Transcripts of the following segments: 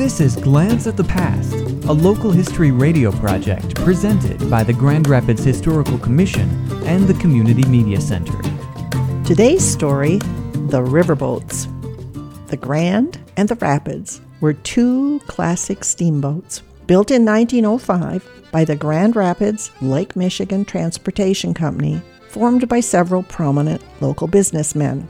This is Glance at the Past, a local history radio project presented by the Grand Rapids Historical Commission and the Community Media Center. Today's story The Riverboats. The Grand and the Rapids were two classic steamboats built in 1905 by the Grand Rapids Lake Michigan Transportation Company, formed by several prominent local businessmen.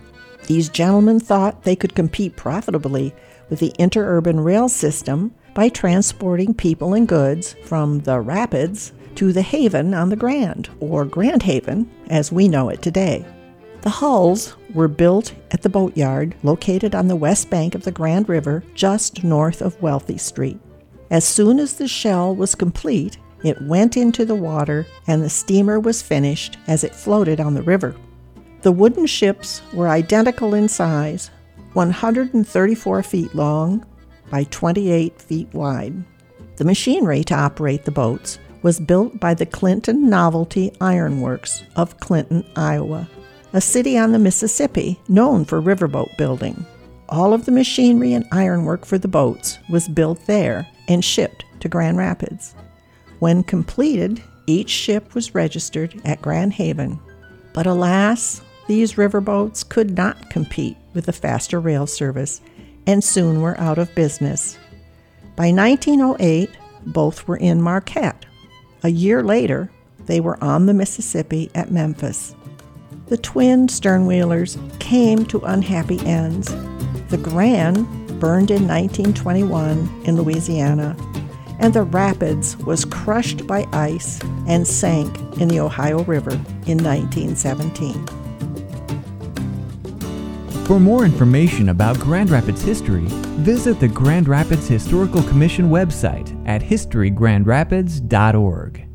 These gentlemen thought they could compete profitably with the interurban rail system by transporting people and goods from the Rapids to the Haven on the Grand, or Grand Haven as we know it today. The hulls were built at the boatyard located on the west bank of the Grand River just north of Wealthy Street. As soon as the shell was complete, it went into the water and the steamer was finished as it floated on the river. The wooden ships were identical in size, 134 feet long by 28 feet wide. The machinery to operate the boats was built by the Clinton Novelty Iron Works of Clinton, Iowa, a city on the Mississippi known for riverboat building. All of the machinery and ironwork for the boats was built there and shipped to Grand Rapids. When completed, each ship was registered at Grand Haven. But alas, these riverboats could not compete with the faster rail service and soon were out of business. By 1908, both were in Marquette. A year later, they were on the Mississippi at Memphis. The twin sternwheelers came to unhappy ends. The Grand burned in 1921 in Louisiana, and the Rapids was crushed by ice and sank in the Ohio River in 1917. For more information about Grand Rapids history, visit the Grand Rapids Historical Commission website at historygrandrapids.org.